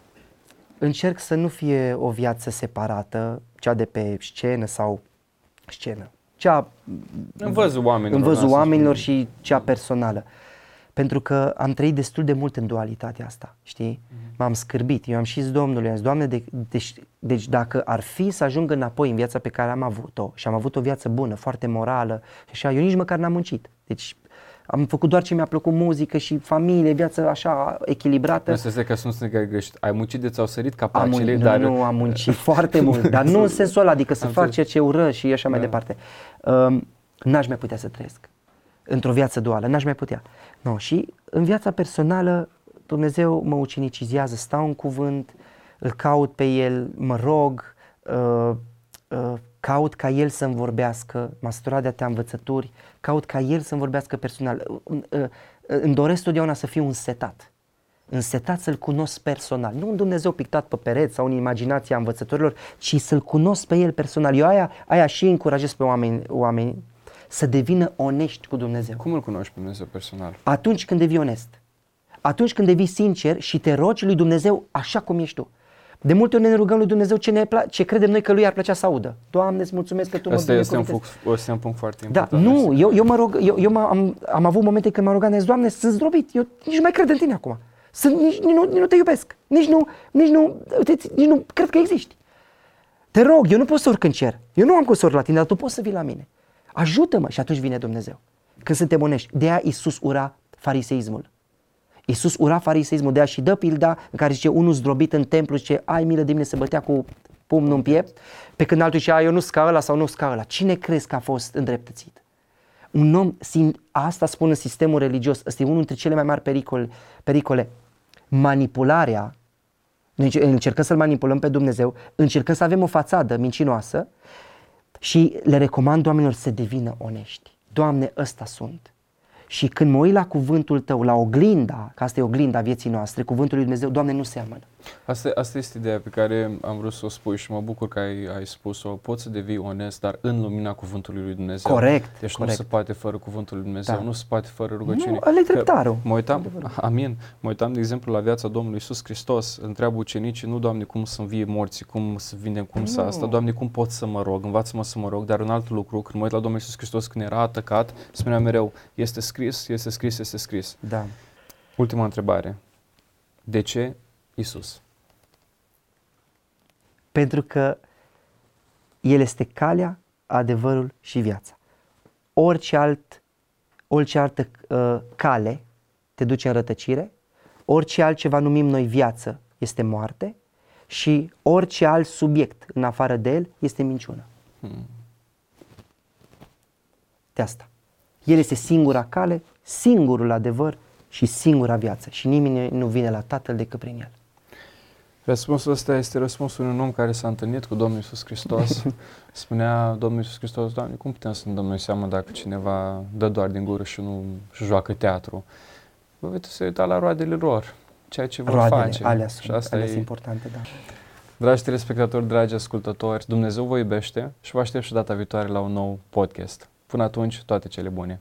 încerc să nu fie o viață separată, cea de pe scenă sau scenă. Cea În văzul oamenilor. în văzul lasă oamenilor spune. și cea personală. Pentru că am trăit destul de mult în dualitatea asta, știi? M-am scârbit. Eu am și zis Domnului, am zis, Doamne, de, deci, deci dacă ar fi să ajung înapoi în viața pe care am avut-o și am avut o viață bună, foarte morală și așa, eu nici măcar n-am muncit. Deci am făcut doar ce mi-a plăcut muzică și familie, viață așa echilibrată. Asta este că sunt că greșit. Ai muncit de ți-au sărit Am capacele, muncit, dar... nu, nu, am muncit foarte mult, dar nu în sensul ăla, adică să Am fac înțeles. ceea ce ură și așa mai Da. departe. Um, n-aș mai putea să trăiesc într-o viață duală, n-aș mai putea. No, și în viața personală Dumnezeu mă ucenicizează, stau în cuvânt, îl caut pe El, mă rog, uh, uh, caut ca El să-mi vorbească, m-a săturat de atâtea învățături, caut ca El să-mi vorbească personal. Uh, uh, uh, îmi doresc totdeauna să fiu însetat însetat să-L cunosc personal. Nu un Dumnezeu pictat pe pereți sau în imaginația învățătorilor, ci să-L cunosc pe El personal. Eu aia, aia și încurajez pe oameni, oameni să devină onești cu Dumnezeu. Cum îl cunoști pe Dumnezeu personal? Atunci când devii onest, atunci când devii sincer și te rogi lui Dumnezeu așa cum ești tu. De multe ori ne rugăm lui Dumnezeu ce, ne pla- ce credem noi că lui ar plăcea să audă. Doamne, îți mulțumesc că Tu mă Asta este un, binecuvântezi. punct, este un punct foarte Da, important. nu, eu, eu mă rog, eu, eu m- am, am avut momente când m-am rugat, ne Doamne, sunt zdrobit, eu nici nu mai cred în Tine acum. Sunt, nici, nici, nu, nici nu te iubesc, nici nu, nici nu, te, nici nu cred că existi. Te rog, eu nu pot să urc în cer, eu nu am cum să urc la Tine, dar Tu poți să vii la mine. Ajută-mă și atunci vine Dumnezeu. Când suntem onești, de aia Iisus ura fariseismul. Iisus ura fariseismul, de aia și dă pilda în care zice unul zdrobit în templu, zice ai milă de mine să bătea cu pumnul în piept, pe când altul zicea eu nu sca ăla sau nu sca ăla. Cine crezi că a fost îndreptățit? Un om, sim, asta spune sistemul religios, ăsta e unul dintre cele mai mari pericole, pericole. Manipularea, noi înce- încercăm să-L manipulăm pe Dumnezeu, încercăm să avem o fațadă mincinoasă și le recomand oamenilor să devină onești. Doamne, ăsta sunt. Și când mă uit la cuvântul Tău, la oglinda, că asta e oglinda vieții noastre, cuvântul lui Dumnezeu, Doamne, nu seamănă. Asta, asta este ideea pe care am vrut să o spui și mă bucur că ai, ai spus-o. Poți să devii onest, dar în lumina cuvântului lui Dumnezeu. Corect, Deci corect. nu se poate fără cuvântul lui Dumnezeu, Da. nu se poate fără rugăciune. Nu, ăla e Că dreptarul. Mă uitam, amin, mă uitam de exemplu la viața Domnului Isus Hristos, întreabă ucenicii, nu Doamne cum să învie morții, cum să vindem, cum să asta, Doamne cum pot să mă rog, învață-mă să mă rog, dar un alt lucru, când mă uit la Domnul Isus Hristos când era atacat, spunea mereu, este scris, este scris, este scris. Da. Ultima întrebare, de ce Isus? Pentru că El este calea, adevărul și viața. Orice, alt, orice altă uh, cale te duce în rătăcire, orice altceva numim noi viață este moarte și orice alt subiect în afară de El este minciună. Hmm. De asta. El este singura cale, singurul adevăr și singura viață și nimeni nu vine la Tatăl decât prin El. Răspunsul ăsta este răspunsul unui om care s-a întâlnit cu Domnul Iisus Hristos. Spunea Domnul Iisus Hristos, Doamne, cum putem să ne dăm noi seama dacă cineva dă doar din gură și nu și joacă teatru? Vă veți să uita la roadele lor, ceea ce vor Roadele, face. alea și sunt, asta alea e, sunt importante, da. Dragi telespectatori, dragi ascultători, Dumnezeu vă iubește și vă aștept și data viitoare la un nou podcast. Până atunci, toate cele bune!